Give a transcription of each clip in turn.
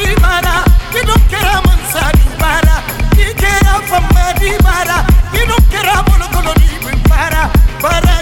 divana, you don't care a mansa divana, you care a fama divana, you don't para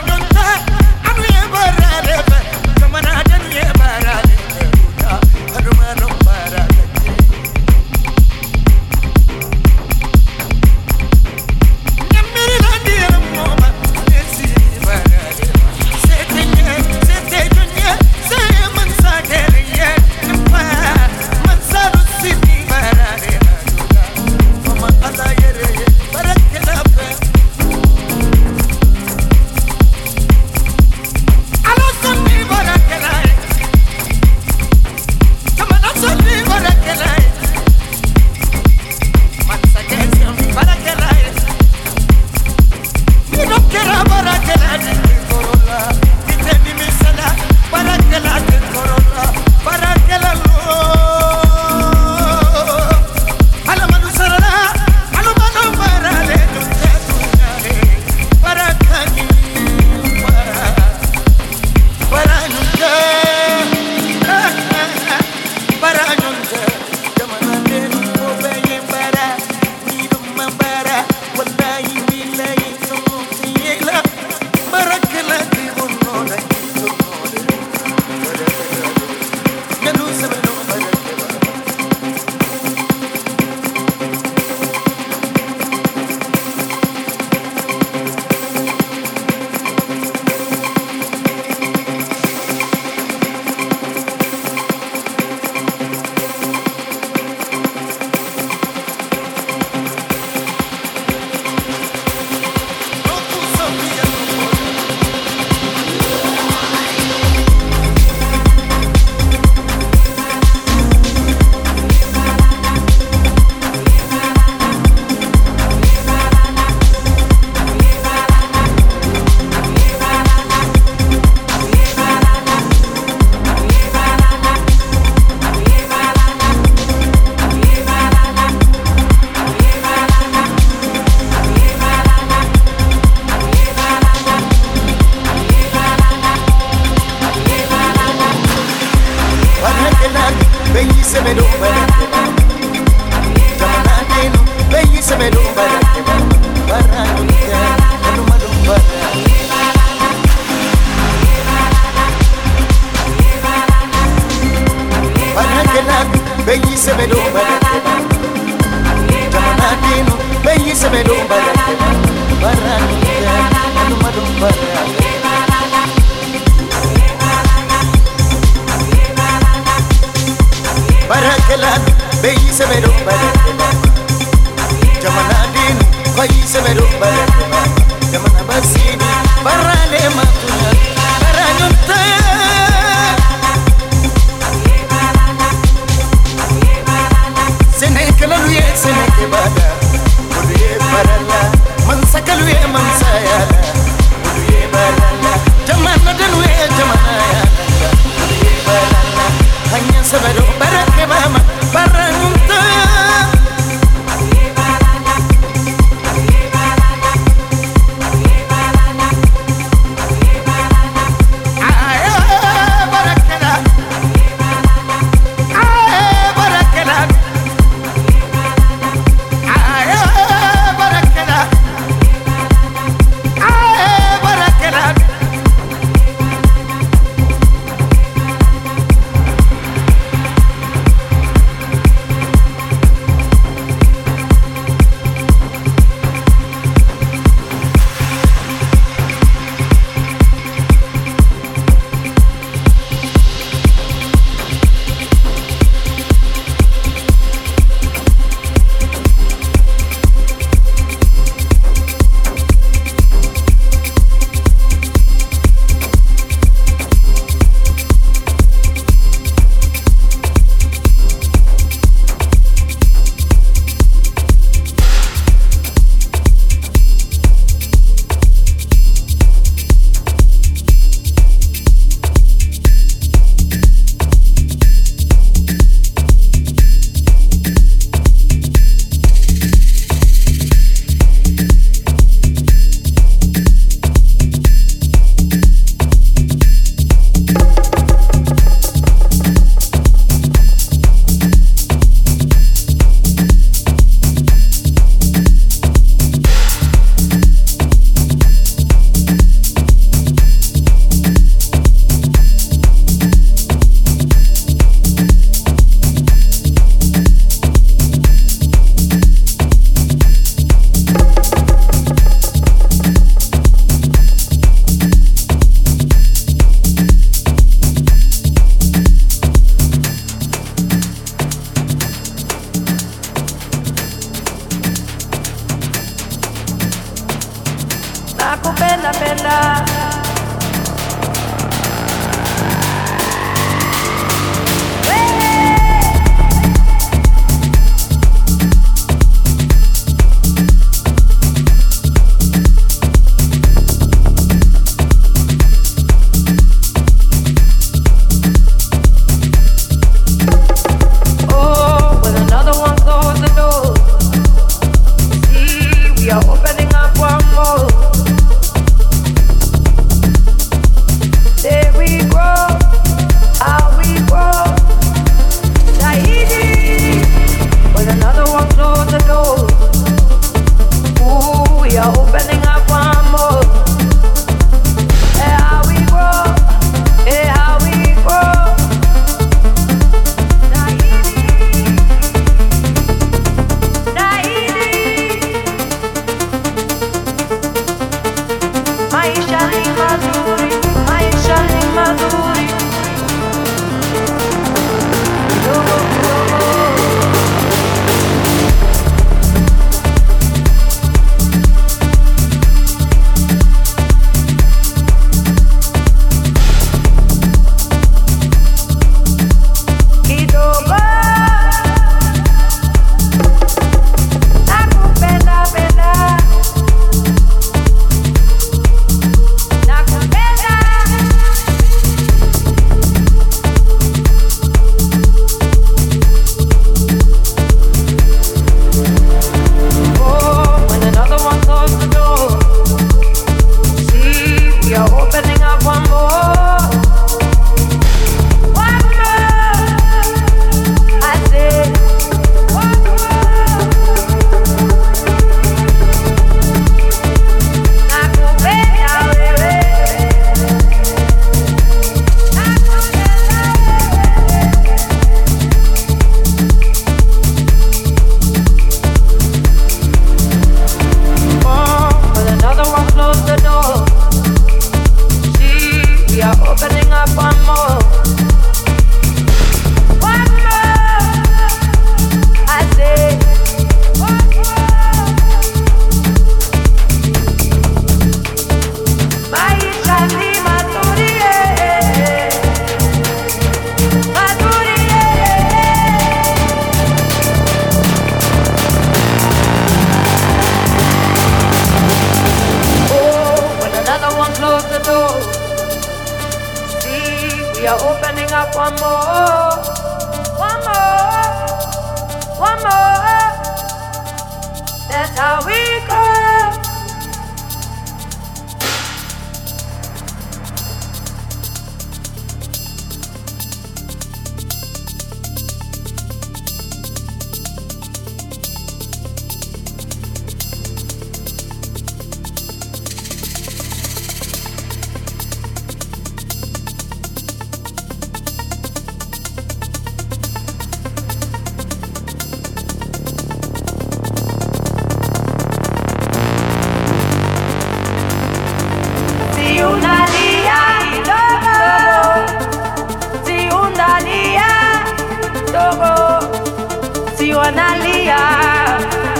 analia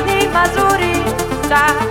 ni mazuri sana.